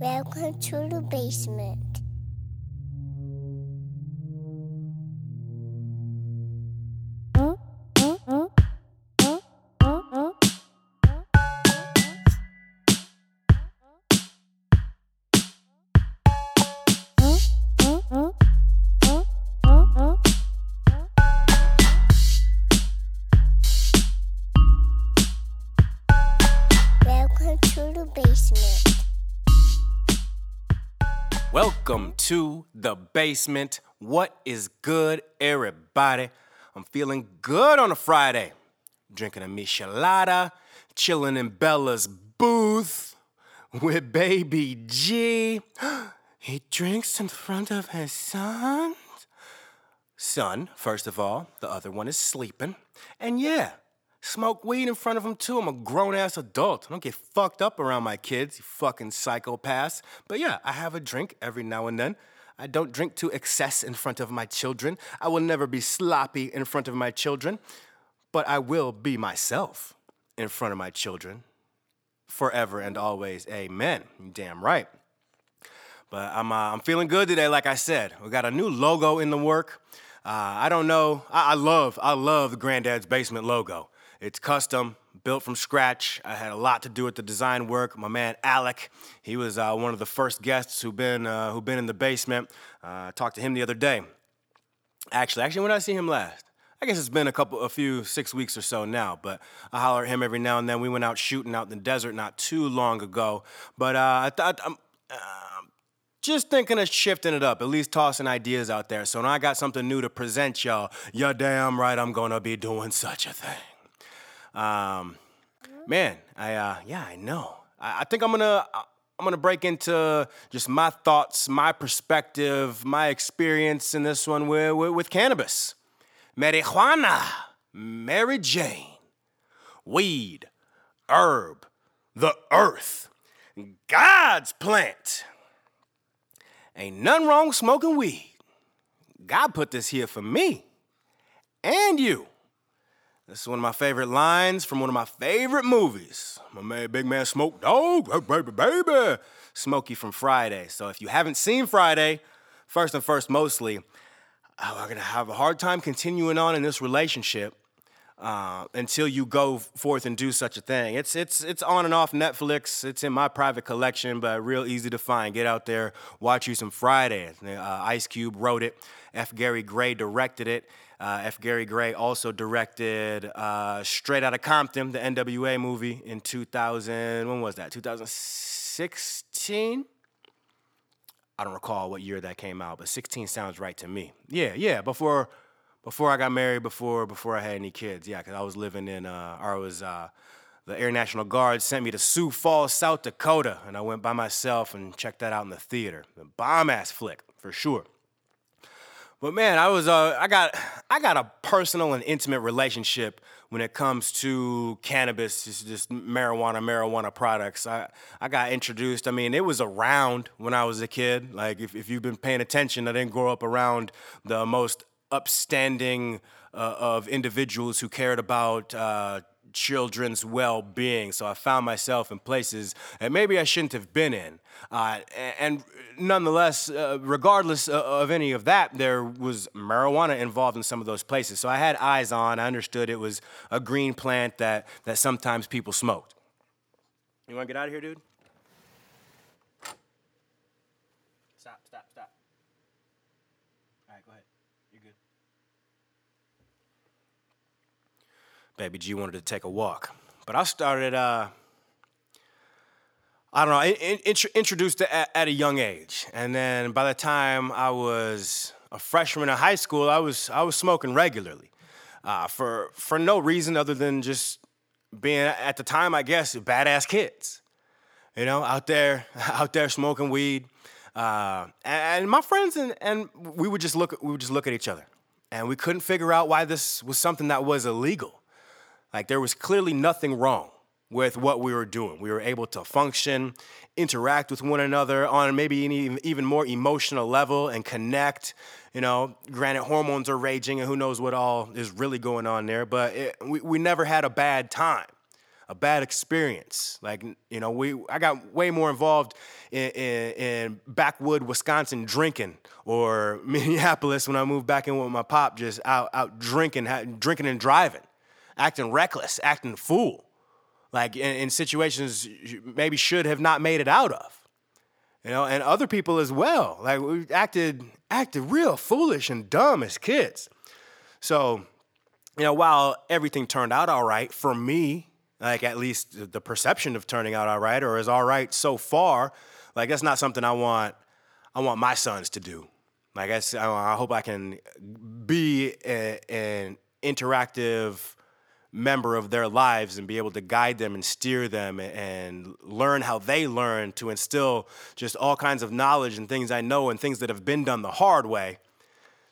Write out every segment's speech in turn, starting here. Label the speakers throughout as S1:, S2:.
S1: Welcome to the basement. The basement.
S2: What is good, everybody? I'm feeling good on a Friday. Drinking a michelada, chilling in Bella's booth with baby G. He drinks in front of his son. Son, first of all, the other one is sleeping. And yeah, smoke weed in front of him too. I'm a grown ass adult. I don't get fucked up around my kids, you fucking psychopaths. But yeah, I have a drink every now and then. I don't drink to excess in front of my children. I will never be sloppy in front of my children, but I will be myself in front of my children forever and always. Amen. Damn right. But I'm, uh, I'm feeling good today, like I said. We got a new logo in the work. Uh, I don't know. I, I love, I love the Grandad's Basement logo. It's custom, built from scratch. I had a lot to do with the design work. My man Alec, he was uh, one of the first guests who've been, uh, who been in the basement. Uh, I talked to him the other day. Actually, actually, when I see him last? I guess it's been a couple, a few, six weeks or so now. But I holler at him every now and then. We went out shooting out in the desert not too long ago. But uh, I thought I'm uh, just thinking of shifting it up, at least tossing ideas out there. So when I got something new to present y'all, you're damn right I'm gonna be doing such a thing. Um, man, I uh, yeah, I know. I, I think I'm gonna I'm gonna break into just my thoughts, my perspective, my experience in this one with, with, with cannabis, marijuana, Mary Jane, weed, herb, the earth, God's plant. Ain't nothing wrong smoking weed. God put this here for me and you. This is one of my favorite lines from one of my favorite movies. My man, Big Man Smoke Dog, baby, baby. Smokey from Friday. So if you haven't seen Friday, first and first, mostly, uh, we're gonna have a hard time continuing on in this relationship uh, until you go forth and do such a thing. It's it's it's on and off Netflix. It's in my private collection, but real easy to find. Get out there, watch you some Friday. Uh, Ice Cube wrote it. F. Gary Gray directed it. Uh, F. Gary Gray also directed uh, Straight Outta Compton, the NWA movie in 2000. When was that? 2016. I don't recall what year that came out, but 16 sounds right to me. Yeah, yeah, before before I got married, before before I had any kids. Yeah, because I was living in, uh, I was, uh, the Air National Guard sent me to Sioux Falls, South Dakota, and I went by myself and checked that out in the theater. The bomb ass flick, for sure. But man, I was uh, I got I got a personal and intimate relationship when it comes to cannabis, just, just marijuana, marijuana products. I I got introduced. I mean, it was around when I was a kid. Like if, if you've been paying attention, I didn't grow up around the most upstanding uh, of individuals who cared about. Uh, children's well-being. So i found myself in places that maybe i shouldn't have been in. Uh, and nonetheless uh, regardless of any of that there was marijuana involved in some of those places. So i had eyes on i understood it was a green plant that, that sometimes people smoked. You want to get out of here dude stop stop stop all right go ahead you're good Baby G wanted to take a walk. But I started, uh, I don't know, in, in, introduced at, at a young age. And then by the time I was a freshman in high school, I was, I was smoking regularly uh, for, for no reason other than just being, at the time, I guess, badass kids. You know, out there, out there smoking weed. Uh, and, my friends and, and we would just look, we would just look at each other. And we couldn't figure out why this was something that was illegal. Like there was clearly nothing wrong with what we were doing. We were able to function, interact with one another on maybe an even, more emotional level and connect. You know, granted, hormones are raging and who knows what all is really going on there, but it, we, we never had a bad time. a bad experience. Like you know, we I got way more involved in, in, in backwood Wisconsin drinking, or Minneapolis when I moved back in with my pop, just out out drinking, drinking and driving, acting reckless, acting fool, like in, in situations maybe should have not made it out of you know, and other people as well. Like we acted acted real foolish and dumb as kids. So, you know, while everything turned out all right for me, like at least the perception of turning out all right or is all right so far, like that's not something I want I want my sons to do. Like I, I hope I can be a, an interactive member of their lives and be able to guide them and steer them and learn how they learn to instill just all kinds of knowledge and things I know and things that have been done the hard way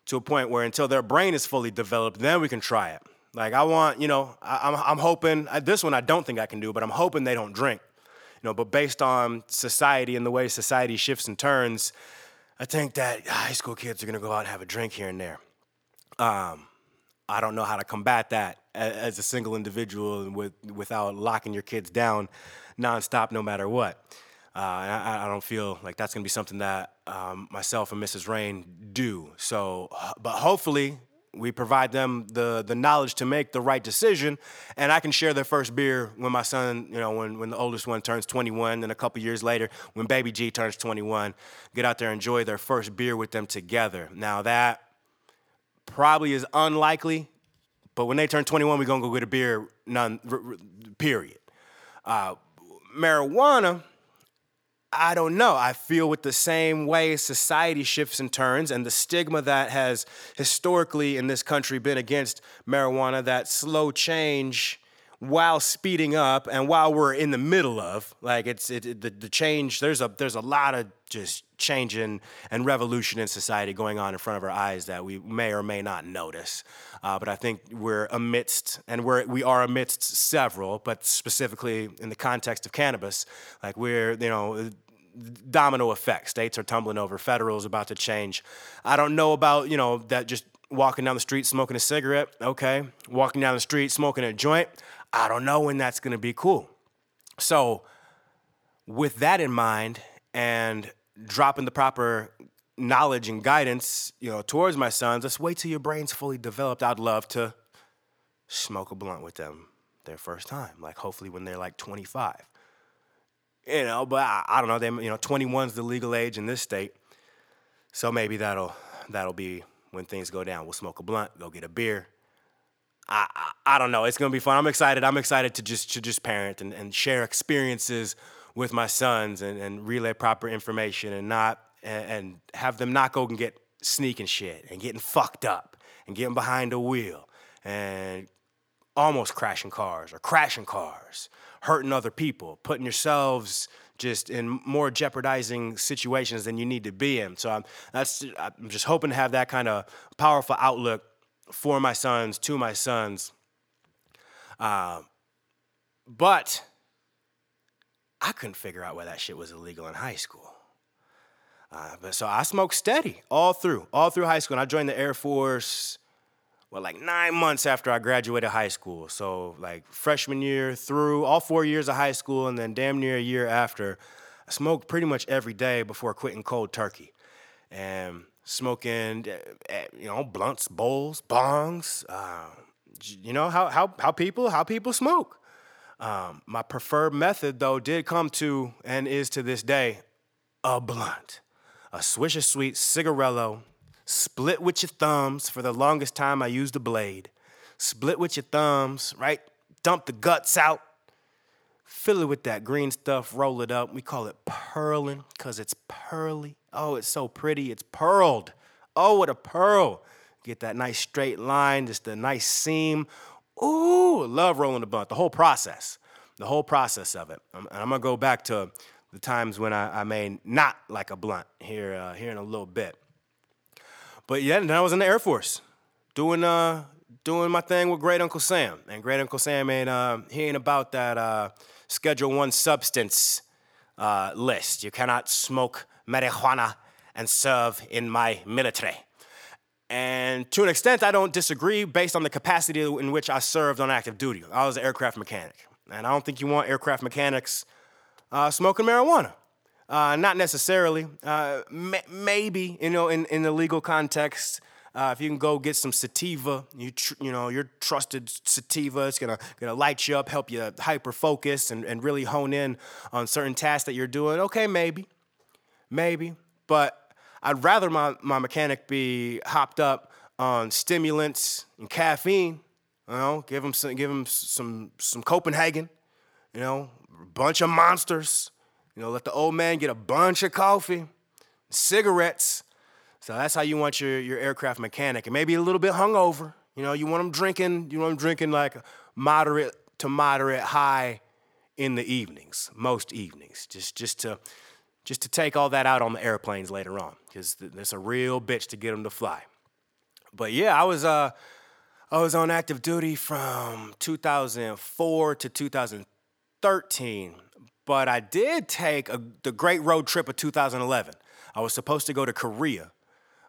S2: to a point where until their brain is fully developed, then we can try it. Like I want, you know, I, am I'm, I'm hoping this one I don't think I can do, but I'm hoping they don't drink. You know, but based on society and the way society shifts and turns, I think that high school kids are gonna go out and have a drink here and there. Um, I don't know how to combat that as a single individual and with, without locking your kids down nonstop, no matter what. Uh, I, I, don't feel like that's going to be something that um, myself and Mrs. Rain do. So, but hopefully, we provide them the the knowledge to make the right decision, and I can share their first beer when my son, you know, when when the oldest one turns 21, and a couple years later, when baby G turns 21, get out there and enjoy their first beer with them together. Now that probably is unlikely, but when they turn 21, we're gonna go get a beer, none, r- r- period. Uh, marijuana, I don't know. I feel with the same way society shifts and turns, and the stigma that has historically in this country been against marijuana, that slow change while speeding up and while we're in the middle of like it's it, it, the, the change there's a there's a lot of just changing and revolution in society going on in front of our eyes that we may or may not notice. Uh, but i think we're amidst and we're we are amidst several but specifically in the context of cannabis like we're you know domino effect states are tumbling over federal is about to change. I don't know about you know that just walking down the street smoking a cigarette okay? Walking down the street smoking a joint I don't know when that's going to be cool. So, with that in mind, and dropping the proper knowledge and guidance, you know, towards my sons, let's wait till your brain's fully developed. I'd love to smoke a blunt with them their first time, like hopefully when they're like 25. You know, but I, I don't know. They, you know, 21 is the legal age in this state, so maybe that'll that'll be when things go down. We'll smoke a blunt, go get a beer, I, I, I don't know. It's gonna be fun. I'm excited. I'm excited to just to just parent and, and share experiences with my sons and, and relay proper information and not and, have them not go and get sneaking shit and getting fucked up and getting behind a wheel and almost crashing cars or crashing cars, hurting other people, putting yourselves just in more jeopardizing situations than you need to be in. So I'm that's I'm just hoping to have that kind of powerful outlook for my sons, to my sons. Uh, but I couldn't figure out why that shit was illegal in high school. Uh, but so I smoked steady all through, all through high school. And I joined the Air Force, well, like nine months after I graduated high school. So like freshman year through all four years of high school, and then damn near a year after, I smoked pretty much every day before quitting cold turkey. And smoking, eh, eh, you know, blunts, bowls, bongs. Uh, you know how how how people how people smoke. Um, my preferred method, though, did come to and is to this day a blunt, a Swisher Sweet cigarello, split with your thumbs. For the longest time, I used a blade. Split with your thumbs, right? Dump the guts out. Fill it with that green stuff, roll it up. We call it pearling because it's pearly. Oh, it's so pretty. It's pearled. Oh, what a pearl. Get that nice straight line, just a nice seam. Ooh, love rolling the blunt. The whole process, the whole process of it. and I'm gonna go back to the times when I, I made not like a blunt here, uh, here in a little bit. But yeah, then I was in the Air Force, doing uh, doing my thing with Great Uncle Sam. And Great Uncle Sam ain't uh, he ain't about that uh, Schedule One substance uh, list. You cannot smoke marijuana and serve in my military. And to an extent, I don't disagree based on the capacity in which I served on active duty. I was an aircraft mechanic. And I don't think you want aircraft mechanics uh, smoking marijuana. Uh, not necessarily. Uh, maybe, you know, in, in the legal context, uh, if you can go get some sativa, you tr- you know your trusted sativa, it's gonna gonna light you up, help you hyper focus, and, and really hone in on certain tasks that you're doing. Okay, maybe, maybe, but I'd rather my my mechanic be hopped up on stimulants and caffeine. You know, give him some give him some some Copenhagen. You know, a bunch of monsters. You know, let the old man get a bunch of coffee, cigarettes so that's how you want your, your aircraft mechanic. And maybe a little bit hungover. You know, you want them drinking, you want them drinking like moderate to moderate high in the evenings, most evenings, just just to just to take all that out on the airplanes later on, because it's a real bitch to get them to fly. But yeah, I was uh I was on active duty from 2004 to 2013, but I did take a, the great road trip of 2011. I was supposed to go to Korea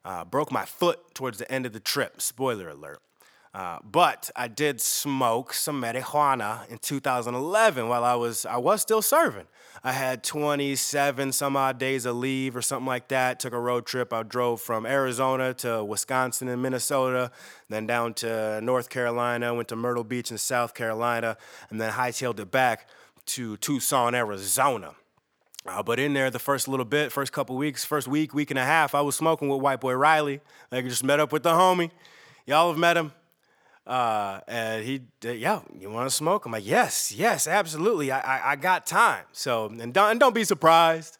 S2: uh, broke my foot towards the end of the trip, spoiler alert. Uh, but I did smoke some marijuana in 2011 while I was I was still serving. I had 27 some odd days of leave or something like that. Took a road trip. I drove from Arizona to Wisconsin and Minnesota, then down to North Carolina. Went to Myrtle Beach in South Carolina, and then hightailed it back to Tucson, Arizona. Uh, but in there, the first little bit, first couple weeks, first week, week and a half, I was smoking with White Boy Riley. I just met up with the homie. Y'all have met him. Uh, and he, uh, yeah, you want to smoke? I'm like, yes, yes, absolutely. I, I, I got time. So, and don't, and don't be surprised.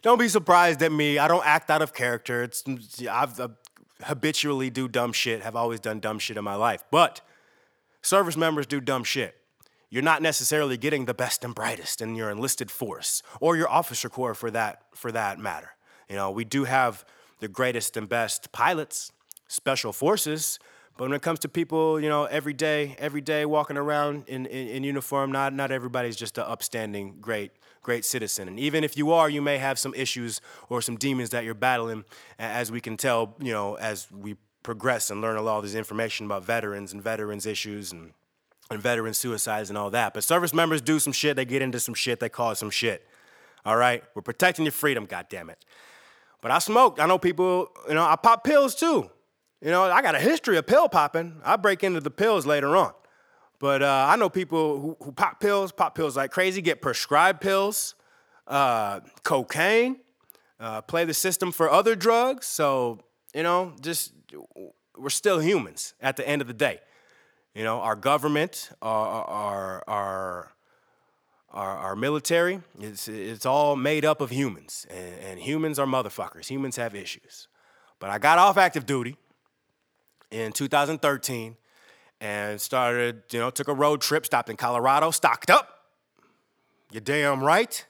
S2: Don't be surprised at me. I don't act out of character. It's I've uh, habitually do dumb shit. Have always done dumb shit in my life. But service members do dumb shit you're not necessarily getting the best and brightest in your enlisted force or your officer corps for that for that matter. You know, we do have the greatest and best pilots, special forces, but when it comes to people, you know, every day, every day walking around in, in, in uniform, not not everybody's just an upstanding, great, great citizen. And even if you are, you may have some issues or some demons that you're battling, as we can tell, you know, as we progress and learn a lot of this information about veterans and veterans issues and and veteran suicides and all that. But service members do some shit, they get into some shit, they cause some shit. All right? We're protecting your freedom, goddammit. But I smoked. I know people, you know, I pop pills too. You know, I got a history of pill popping. I break into the pills later on. But uh, I know people who, who, pop pills, pop pills like crazy, get prescribed pills, uh, cocaine, uh, play the system for other drugs. So, you know, just we're still humans at the end of the day. You know, our government, our, our, our, our, military, it's, it's all made up of humans. And, and humans are motherfuckers. Humans have issues. But I got off active duty in 2013 and started, you know, took a road trip, stopped in Colorado, stocked up. You're damn right.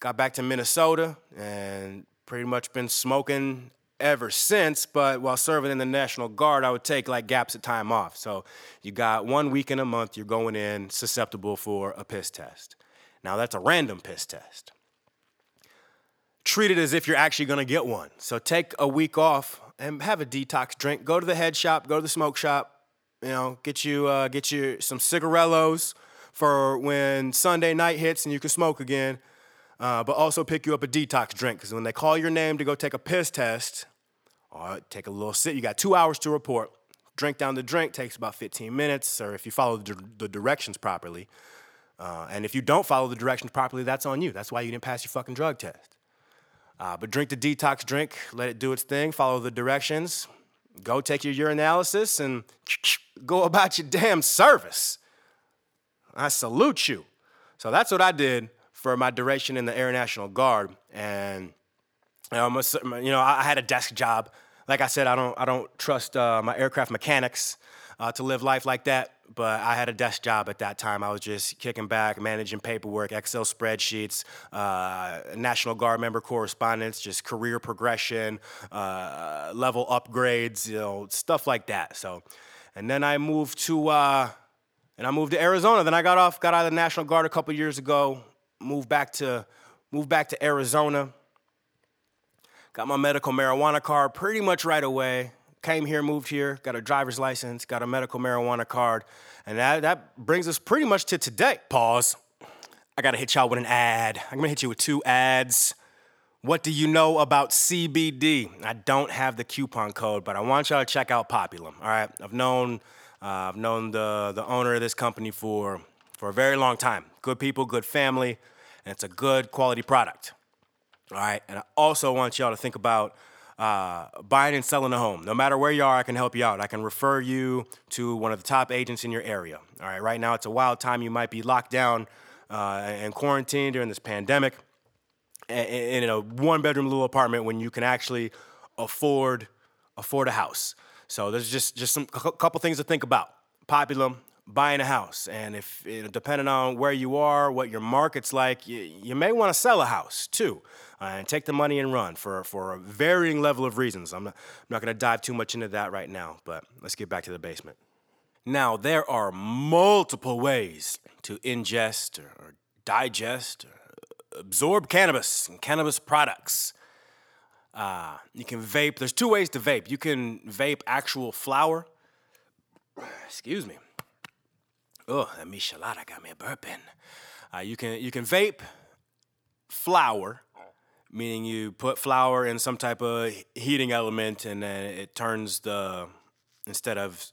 S2: Got back to Minnesota and pretty much been smoking ever since, but while serving in the National Guard, I would take like gaps of time off. So you got one week in a month, you're going in susceptible for a piss test. Now that's a random piss test. Treat it as if you're actually gonna get one. So take a week off and have a detox drink. Go to the head shop, go to the smoke shop, you know, get you uh, get you some cigarellos for when Sunday night hits and you can smoke again uh, but also pick you up a detox drink because when they call your name to go take a piss test or take a little sit, you got two hours to report. Drink down the drink takes about 15 minutes, or if you follow the, the directions properly. Uh, and if you don't follow the directions properly, that's on you. That's why you didn't pass your fucking drug test. Uh, but drink the detox drink, let it do its thing, follow the directions, go take your urinalysis, and go about your damn service. I salute you. So that's what I did for my duration in the Air National Guard, and you know, you know I had a desk job. Like I said, I don't I don't trust uh, my aircraft mechanics uh, to live life like that. But I had a desk job at that time. I was just kicking back, managing paperwork, Excel spreadsheets, uh, National Guard member correspondence, just career progression, uh, level upgrades, you know, stuff like that. So, and then I moved to uh, and I moved to Arizona. Then I got off, got out of the National Guard a couple years ago moved back to moved back to Arizona. Got my medical marijuana card pretty much right away. Came here, moved here, got a driver's license, got a medical marijuana card, and that, that brings us pretty much to today. Pause. I gotta hit y'all with an ad. I'm gonna hit you with two ads. What do you know about CBD? I don't have the coupon code, but I want y'all to check out Populum. All right, I've known uh, I've known the the owner of this company for for a very long time. Good people, good family, and it's a good quality product. All right, and I also want y'all to think about uh, buying and selling a home. No matter where you are, I can help you out. I can refer you to one of the top agents in your area. All right, right now it's a wild time. You might be locked down uh, and quarantined during this pandemic in a one bedroom little apartment when you can actually afford afford a house. So there's just just some couple things to think about. Populum, buying a house, and if depending on where you are, what your market's like, you, you may want to sell a house too, uh, and take the money and run for for a varying level of reasons. I'm not, I'm not going to dive too much into that right now, but let's get back to the basement. Now there are multiple ways to ingest or, or digest or absorb cannabis and cannabis products. Uh, you can vape. There's two ways to vape. You can vape actual flower. Excuse me. Oh, that michelada got me burping. Uh, you can you can vape flower, meaning you put flower in some type of heating element, and then it turns the instead of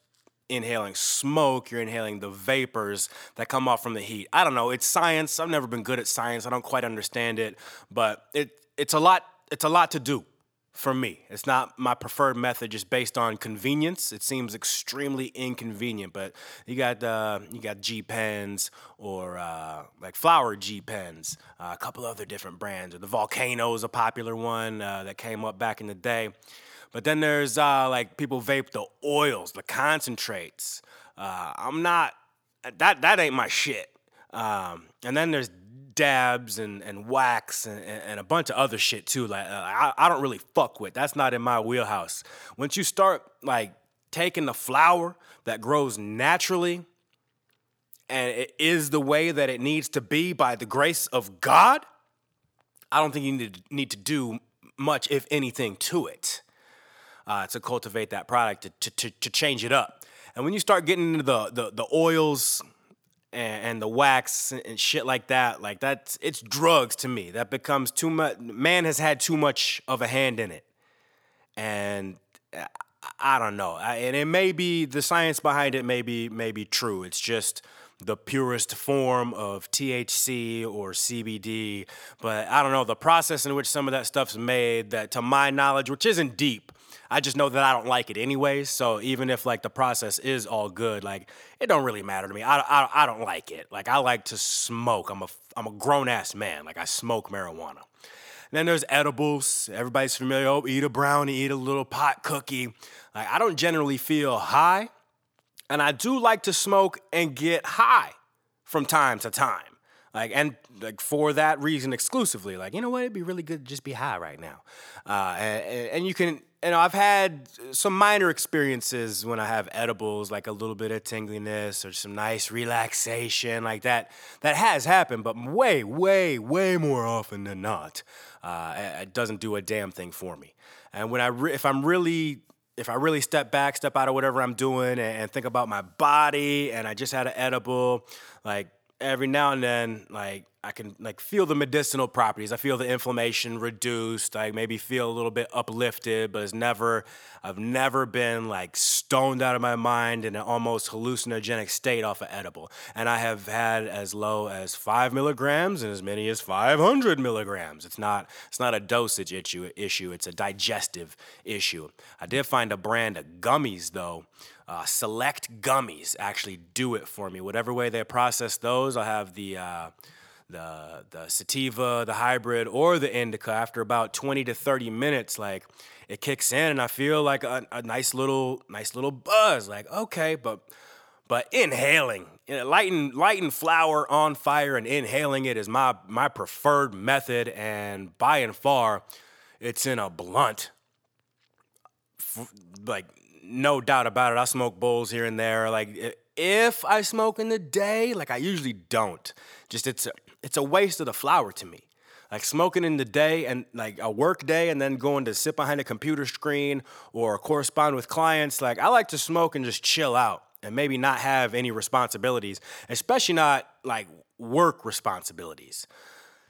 S2: inhaling smoke, you're inhaling the vapors that come off from the heat. I don't know. It's science. I've never been good at science. I don't quite understand it, but it it's a lot. It's a lot to do for me. It's not my preferred method just based on convenience. It seems extremely inconvenient, but you got uh, you got G pens or uh, like flower G pens, uh, a couple other different brands. Or the Volcano is a popular one uh, that came up back in the day. But then there's uh, like people vape the oils, the concentrates. Uh, I'm not that that ain't my shit. Um, and then there's dabs and, and wax and, and a bunch of other shit too. Like uh, I, I don't really fuck with. That's not in my wheelhouse. Once you start like taking the flower that grows naturally and it is the way that it needs to be by the grace of God, I don't think you need to, need to do much, if anything, to it uh, to cultivate that product to, to, to change it up. And when you start getting into the, the, the oils and, and the wax and shit like that, like that's it's drugs to me. That becomes too much. Man has had too much of a hand in it, and uh, I, I don't know. I, and it may be the science behind it. May be may be true. It's just the purest form of THC or CBD. But I don't know the process in which some of that stuff's made. That, to my knowledge, which isn't deep, I just know that I don't like it anyways. So even if like the process is all good, like it don't really matter to me. I, I, I don't like it. Like I like to smoke. I'm a I'm a grown ass man. Like I smoke marijuana. And then there's edibles. Everybody's familiar. Oh, eat a brownie, eat a little pot cookie. Like I don't generally feel high, and I do like to smoke and get high from time to time. Like and like for that reason exclusively. Like you know what? It'd be really good to just be high right now. Uh, and, and you can know, I've had some minor experiences when I have edibles, like a little bit of tingliness or some nice relaxation, like that. That has happened, but way, way, way more often than not, uh, it doesn't do a damn thing for me. And when I, re- if I'm really, if I really step back, step out of whatever I'm doing, and, and think about my body, and I just had an edible, like every now and then, like I can like feel the medicinal properties. I feel the inflammation reduced. I maybe feel a little bit uplifted, but it's never I've never been like stoned out of my mind in an almost hallucinogenic state off of edible. And I have had as low as five milligrams and as many as 500 milligrams. It's not it's not a dosage issue issue. It's a digestive issue. I did find a brand of gummies though. Uh, select gummies actually do it for me. Whatever way they process those, I have the uh, the the sativa, the hybrid, or the indica, after about 20 to 30 minutes, like it kicks in and I feel like a, a nice little nice little buzz. Like, okay, but but inhaling, lighting lighting flower on fire and inhaling it is my my preferred method, and by and far, it's in a blunt. Like no doubt about it, I smoke bowls here and there. Like if I smoke in the day, like I usually don't. Just it's it's a waste of the flower to me. Like smoking in the day and like a work day and then going to sit behind a computer screen or correspond with clients. Like I like to smoke and just chill out and maybe not have any responsibilities, especially not like work responsibilities.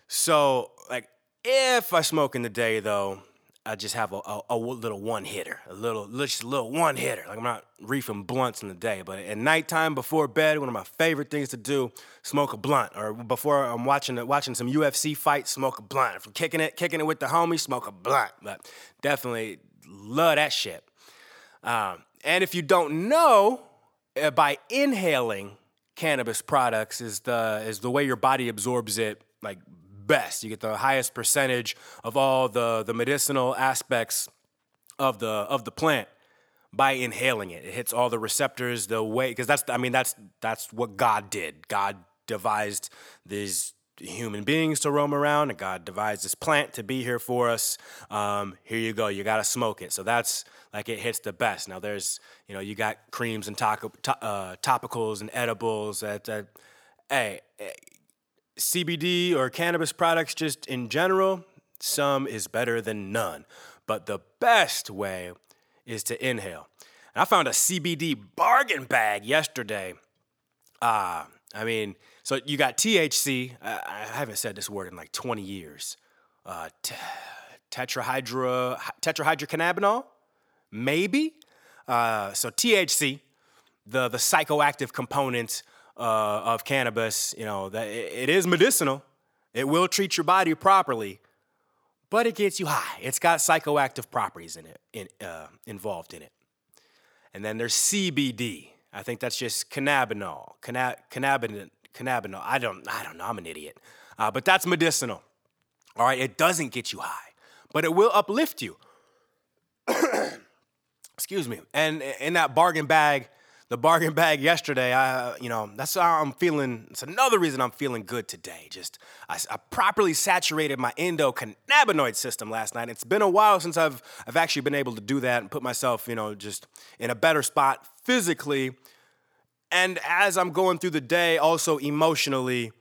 S2: So, like, if I smoke in the day, though, I just have a, a, a little one hitter, a little, just a little one hitter. Like I'm not reefing blunts in the day, but at nighttime before bed, one of my favorite things to do, smoke a blunt. Or before I'm watching watching some UFC fights, smoke a blunt. If I'm kicking it, kicking it with the homies, smoke a blunt. But definitely love that shit. Um, and if you don't know, uh, by inhaling cannabis products is the is the way your body absorbs it like best. You get the highest percentage of all the the medicinal aspects of the of the plant by inhaling it. It hits all the receptors the way because that's I mean that's that's what God did. God devised these human beings to roam around, and God devised this plant to be here for us. Um, here you go. You got to smoke it. So that's like it hits the best. Now there's you know you got creams and to- uh, topicals and edibles that, that hey eh, CBD or cannabis products just in general, some is better than none. But the best way is to inhale. And I found a CBD bargain bag yesterday. Ah, uh, I mean, so you got THC. I, I, haven't said this word in like 20 years. Uh, t- tetrahydro tetrahydrocannabinol, maybe. Uh, so THC, the the psychoactive component uh, of cannabis, you know, that it is medicinal. It will treat your body properly, but it gets you high. It's got psychoactive properties in it, in, uh, involved in it. And then there's CBD. I think that's just cannabinol, canna- cannabinol, cannabinol. I don't, I don't know. I'm an idiot. Uh, but that's medicinal. All right, it doesn't get you high, but it will uplift you. Excuse me. And in that bargain bag, the bargain bag yesterday, I, you know, that's how I'm feeling. It's another reason I'm feeling good today. Just, I, I, properly saturated my endocannabinoid system last night. It's been a while since I've, I've actually been able to do that and put myself, you know, just in a better spot physically. And as I'm going through the day, also emotionally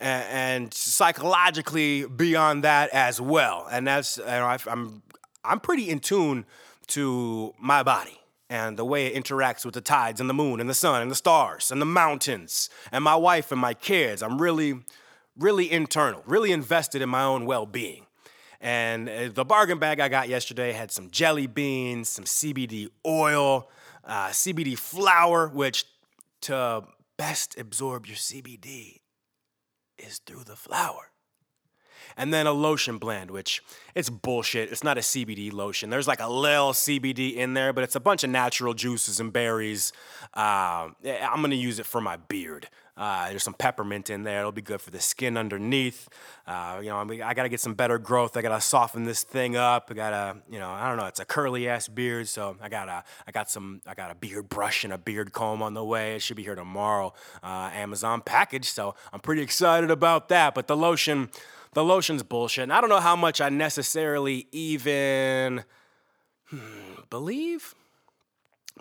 S2: and, and psychologically beyond that as well. And that's, you know, I, I'm, I'm pretty in tune to my body and the way it interacts with the tides and the moon and the sun and the stars and the mountains and my wife and my kids. I'm really, really internal, really invested in my own well being. And uh, the bargain bag I got yesterday had some jelly beans, some CBD oil, uh, CBD flower, which to best absorb your CBD is through the flower and then a lotion blend, which it's bullshit. It's not a CBD lotion. There's like a little CBD in there, but it's a bunch of natural juices and berries. Uh, I'm gonna use it for my beard. Uh, there's some peppermint in there. It'll be good for the skin underneath. Uh, you know, I, mean, I gotta get some better growth. I gotta soften this thing up. I gotta, you know, I don't know. It's a curly ass beard, so I gotta, I got some, I got a beard brush and a beard comb on the way. It should be here tomorrow. Uh, Amazon package, so I'm pretty excited about that. But the lotion the lotion's bullshit. And I don't know how much I necessarily even hmm, believe.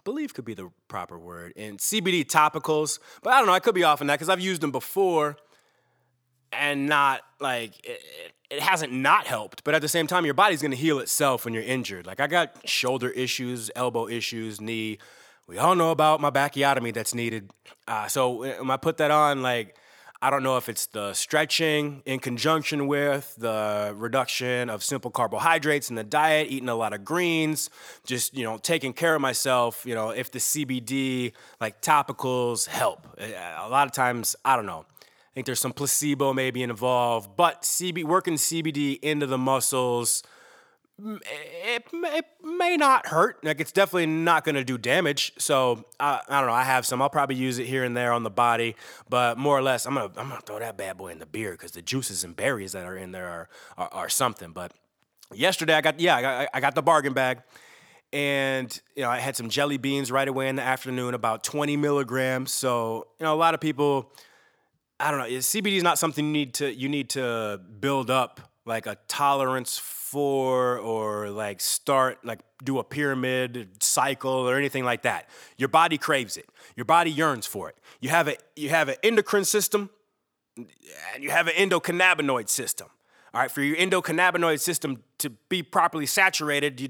S2: Believe could be the proper word in CBD topicals, but I don't know. I could be off on that because I've used them before, and not like it, it hasn't not helped. But at the same time, your body's gonna heal itself when you're injured. Like I got shoulder issues, elbow issues, knee. We all know about my bacchiotomy that's needed. Uh, so when I put that on, like I don't know if it's the stretching in conjunction with the reduction of simple carbohydrates in the diet, eating a lot of greens, just, you know, taking care of myself, you know, if the CBD like topicals help. Eh, a lot of times, I don't know. I think there's some placebo maybe involved, but CB working CBD into the muscles it, it may not hurt. Like it's definitely not going to do damage. So I, I don't know. I have some. I'll probably use it here and there on the body, but more or less, I'm gonna I'm gonna throw that bad boy in the beer because the juices and berries that are in there are are, are something. But yesterday I got yeah I got, I got the bargain bag. And you know, I had some jelly beans right away in the afternoon, about 20 milligrams. So you know, a lot of people, I don't know, CBD is not something you need to you need to build up like a tolerance for or like start like do a pyramid cycle or anything like that. Your body craves it. Your body yearns for it. You have a you have an endocrine system and you have an endocannabinoid system. All right, for your endocannabinoid system to be properly saturated, you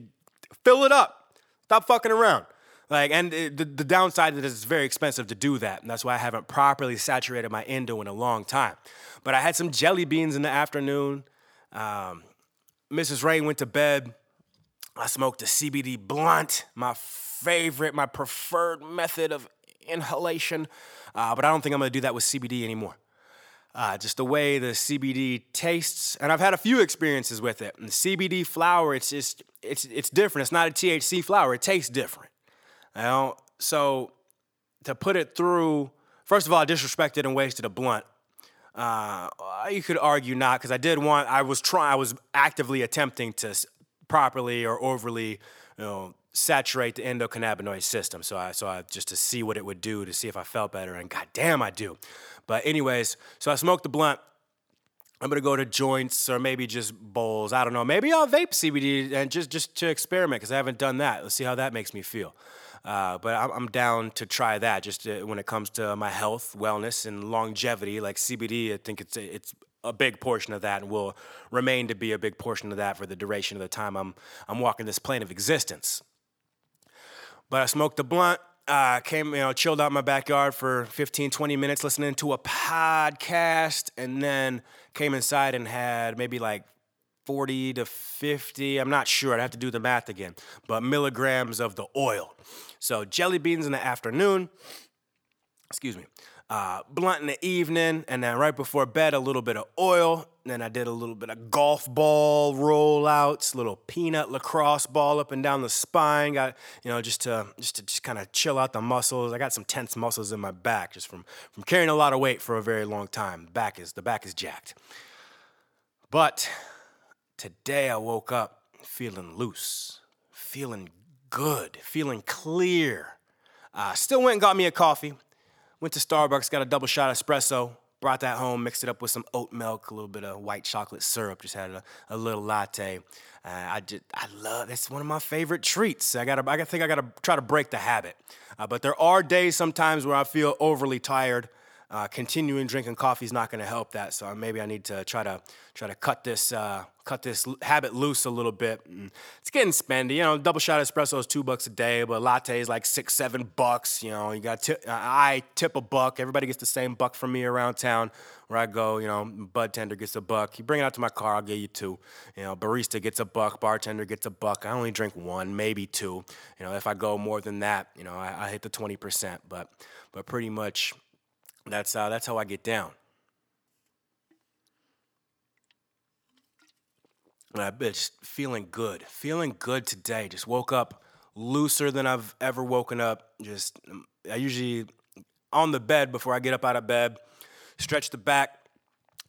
S2: fill it up. Stop fucking around. Like, and uh, the, the downside is it's very expensive to do that. And that's why I haven't properly saturated my endo in a long time. But I had some jelly beans in the afternoon. Um, Mrs. Ray went to bed. I smoked a CBD blunt, my favorite, my preferred method of inhalation. Uh, but I don't think I'm gonna do that with CBD anymore. Uh, just the way the CBD tastes, and I've had a few experiences with it. And CBD flower, it's just it's it's different. It's not a THC flower. It tastes different. You know, so to put it through, first of all, I disrespected and wasted a blunt. Uh, you could argue not because I did want. I was trying. I was actively attempting to properly or overly, you know, saturate the endocannabinoid system. So I, so I just to see what it would do to see if I felt better. And goddamn, I do. But anyways, so I smoked the blunt. I'm gonna go to joints or maybe just bowls. I don't know. Maybe I'll vape CBD and just just to experiment because I haven't done that. Let's see how that makes me feel. Uh, but I'm, I'm, down to try that just to, when it comes to my health, wellness, and longevity. Like CBD, I think it's it's a big portion of that and will remain to be a big portion of that for the duration of the time I'm I'm walking this plane of existence. But I smoked a blunt. Uh, came, you know, chilled out in my backyard for 15, 20 minutes listening to a podcast, and then came inside and had maybe like 40 to 50, I'm not sure, I'd have to do the math again, but milligrams of the oil. So jelly beans in the afternoon, excuse me, uh, blunt in the evening, and then right before bed, a little bit of oil. Then I did a little bit of golf ball rollouts, little peanut lacrosse ball up and down the spine. Got you know just to just to just kind of chill out the muscles. I got some tense muscles in my back just from from carrying a lot of weight for a very long time. The back is the back is jacked. But Today I woke up feeling loose, feeling good, feeling clear. Uh, still went and got me a coffee. Went to Starbucks, got a double shot espresso, brought that home, mixed it up with some oat milk, a little bit of white chocolate syrup, just had a, a little latte. Uh, I just, I love, it's one of my favorite treats. I gotta, I think I gotta try to break the habit. Uh, but there are days sometimes where I feel overly tired uh, continuing drinking coffee is not going to help that. So maybe I need to try to try to cut this uh, cut this habit loose a little bit. It's getting spendy, you know. Double shot espresso is two bucks a day, but latte is like six, seven bucks. You know, you got uh, I tip a buck. Everybody gets the same buck from me around town where I go. You know, bud tender gets a buck. You bring it out to my car, I'll give you two. You know, barista gets a buck, bartender gets a buck. I only drink one, maybe two. You know, if I go more than that, you know, I, I hit the twenty percent. But but pretty much that's uh, that's how I get down. And I bitch, feeling good, feeling good today. Just woke up looser than I've ever woken up. Just I usually on the bed before I get up out of bed, stretch the back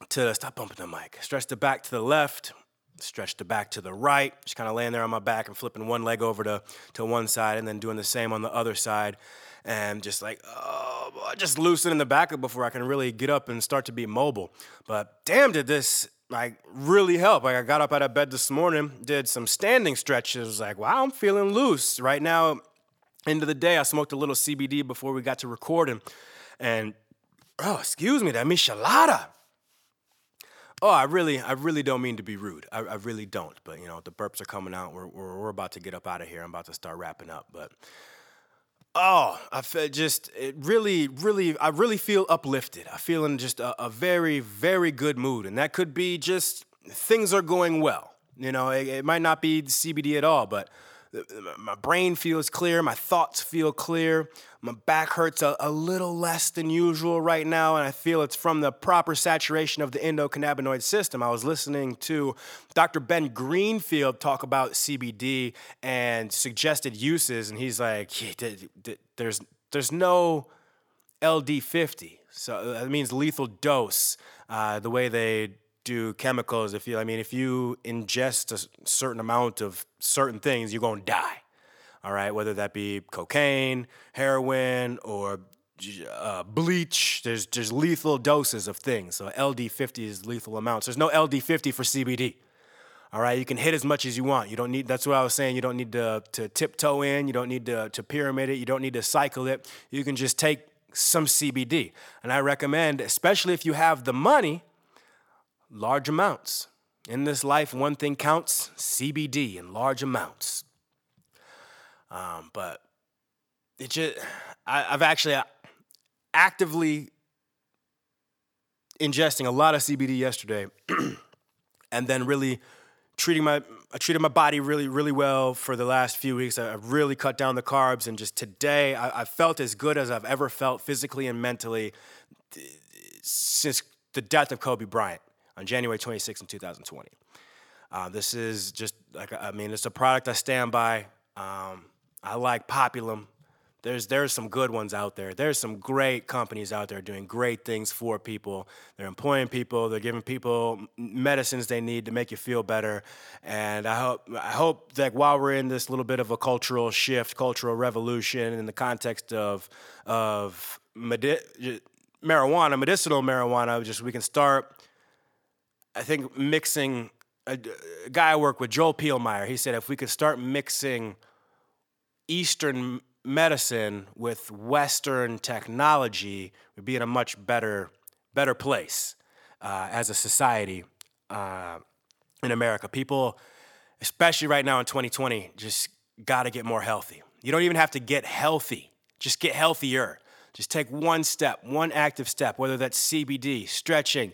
S2: to stop bumping the mic. Stretch the back to the left, stretch the back to the right. Just kind of laying there on my back and flipping one leg over to to one side, and then doing the same on the other side, and just like oh just loosening the back before I can really get up and start to be mobile. But damn, did this like really help. Like I got up out of bed this morning, did some standing stretches. Like wow, I'm feeling loose right now. End of the day, I smoked a little CBD before we got to recording, and oh, excuse me, that michelada. Oh, I really, I really don't mean to be rude. I, I really don't. But you know, the burps are coming out. We're, we're, we're about to get up out of here. I'm about to start wrapping up. But Oh, I feel just it really, really, I really feel uplifted. I feel in just a, a, very, very good mood, and that could be just things are going well. You know, it, it might not be CBD at all, but my brain feels clear, my thoughts feel clear, my back hurts a, a, little less than usual right now, and I feel it's from the proper saturation of the endocannabinoid system. I was listening to Dr. Ben Greenfield talk about CBD and suggested uses, and he's like, there's, there's no LD50. So that means lethal dose. Uh, the way they do chemicals. If you, I mean, if you ingest a certain amount of certain things, you're gonna die. All right, whether that be cocaine, heroin, or uh, bleach. There's there's lethal doses of things. So LD50 is lethal amounts. There's no LD50 for CBD. All right, you can hit as much as you want. You don't need. That's what I was saying. You don't need to to tiptoe in. You don't need to to pyramid it. You don't need to cycle it. You can just take some CBD. And I recommend, especially if you have the money large amounts. In this life, one thing counts CBD in large amounts. Um, but it just, I, I've actually actively ingesting a lot of CBD yesterday and then really treating my I treated my body really really well for the last few weeks. I, have really cut down the carbs and just today I, I felt as good as I've ever felt physically and mentally since the death of Kobe Bryant on January 26, in 2020. Uh, this is just like I mean it's a product I stand by. Um, I like Populum there's there's some good ones out there. There's some great companies out there doing great things for people. They're employing people. They're giving people medicines they need to make you feel better. And I hope I hope that while we're in this little bit of a cultural shift, cultural revolution in the context of of medi- marijuana, medicinal marijuana, just we can start. I think mixing. A, a guy I work with, Joel Pielmeyer, he said if we could start mixing Eastern medicine with Western technology, we'd be in a much better, better place uh, as a society uh, in America. People, especially right now in 2020, just got to get more healthy. You don't even have to get healthy, just get healthier. Just take one step, one active step, whether that's CBD, stretching,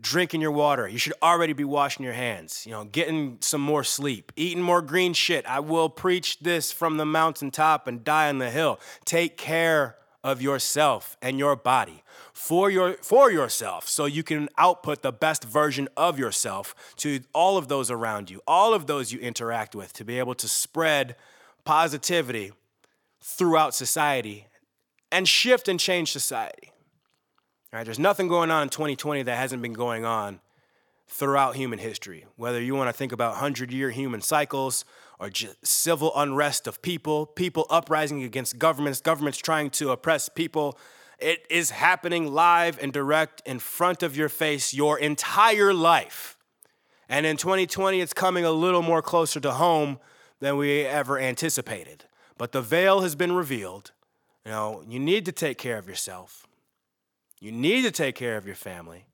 S2: drinking your water. You should already be washing your hands, you know, getting some more sleep, eating more green shit. I will preach this from the mountaintop and die on the hill. Take care of yourself and your body for your for yourself so you can output the best version of yourself to all of those around you, all of those you interact with to be able to spread positivity throughout society and shift and change society. Right? There's nothing going on in 2020 that hasn't been going on throughout human history. Whether you want to think about 100 year human cycles or just civil unrest of people, people uprising against governments, governments trying to oppress people, it is happening live and direct in front of your face your entire life. And in 2020, it's coming a little more closer to home than we ever anticipated. But the veil has been revealed. You know, you need to take care of yourself. You need to take care of your family.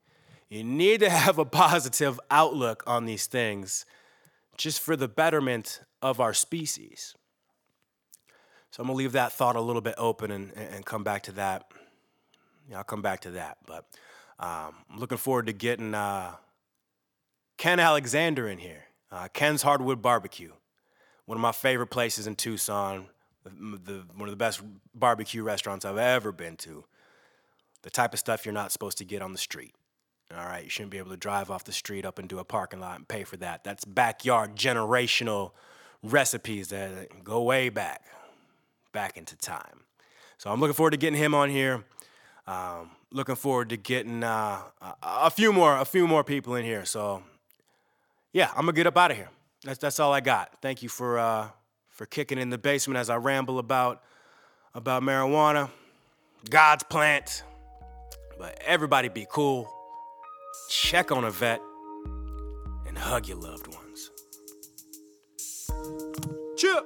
S2: You need to have a positive outlook on these things just for the betterment of our species. So I'm gonna leave that thought a little bit open and, and come back to that. Yeah, I'll come back to that. But um, I'm looking forward to getting uh, Ken Alexander in here. Uh, Ken's Hardwood Barbecue, one of my favorite places in Tucson, the, the, one of the best barbecue restaurants I've ever been to the type of stuff you're not supposed to get on the street. All right, you shouldn't be able to drive off the street up into a parking lot and pay for that. That's backyard generational recipes that go way back, back into time. So I'm looking forward to getting him on here. Um, looking forward to getting uh, a few more, a few more people in here. So yeah, I'm gonna get up out of here. That's that's all I got. Thank you for uh, for kicking in the basement as I ramble about about marijuana, God's plant. But everybody be cool, check on a vet, and hug your loved ones. Chip!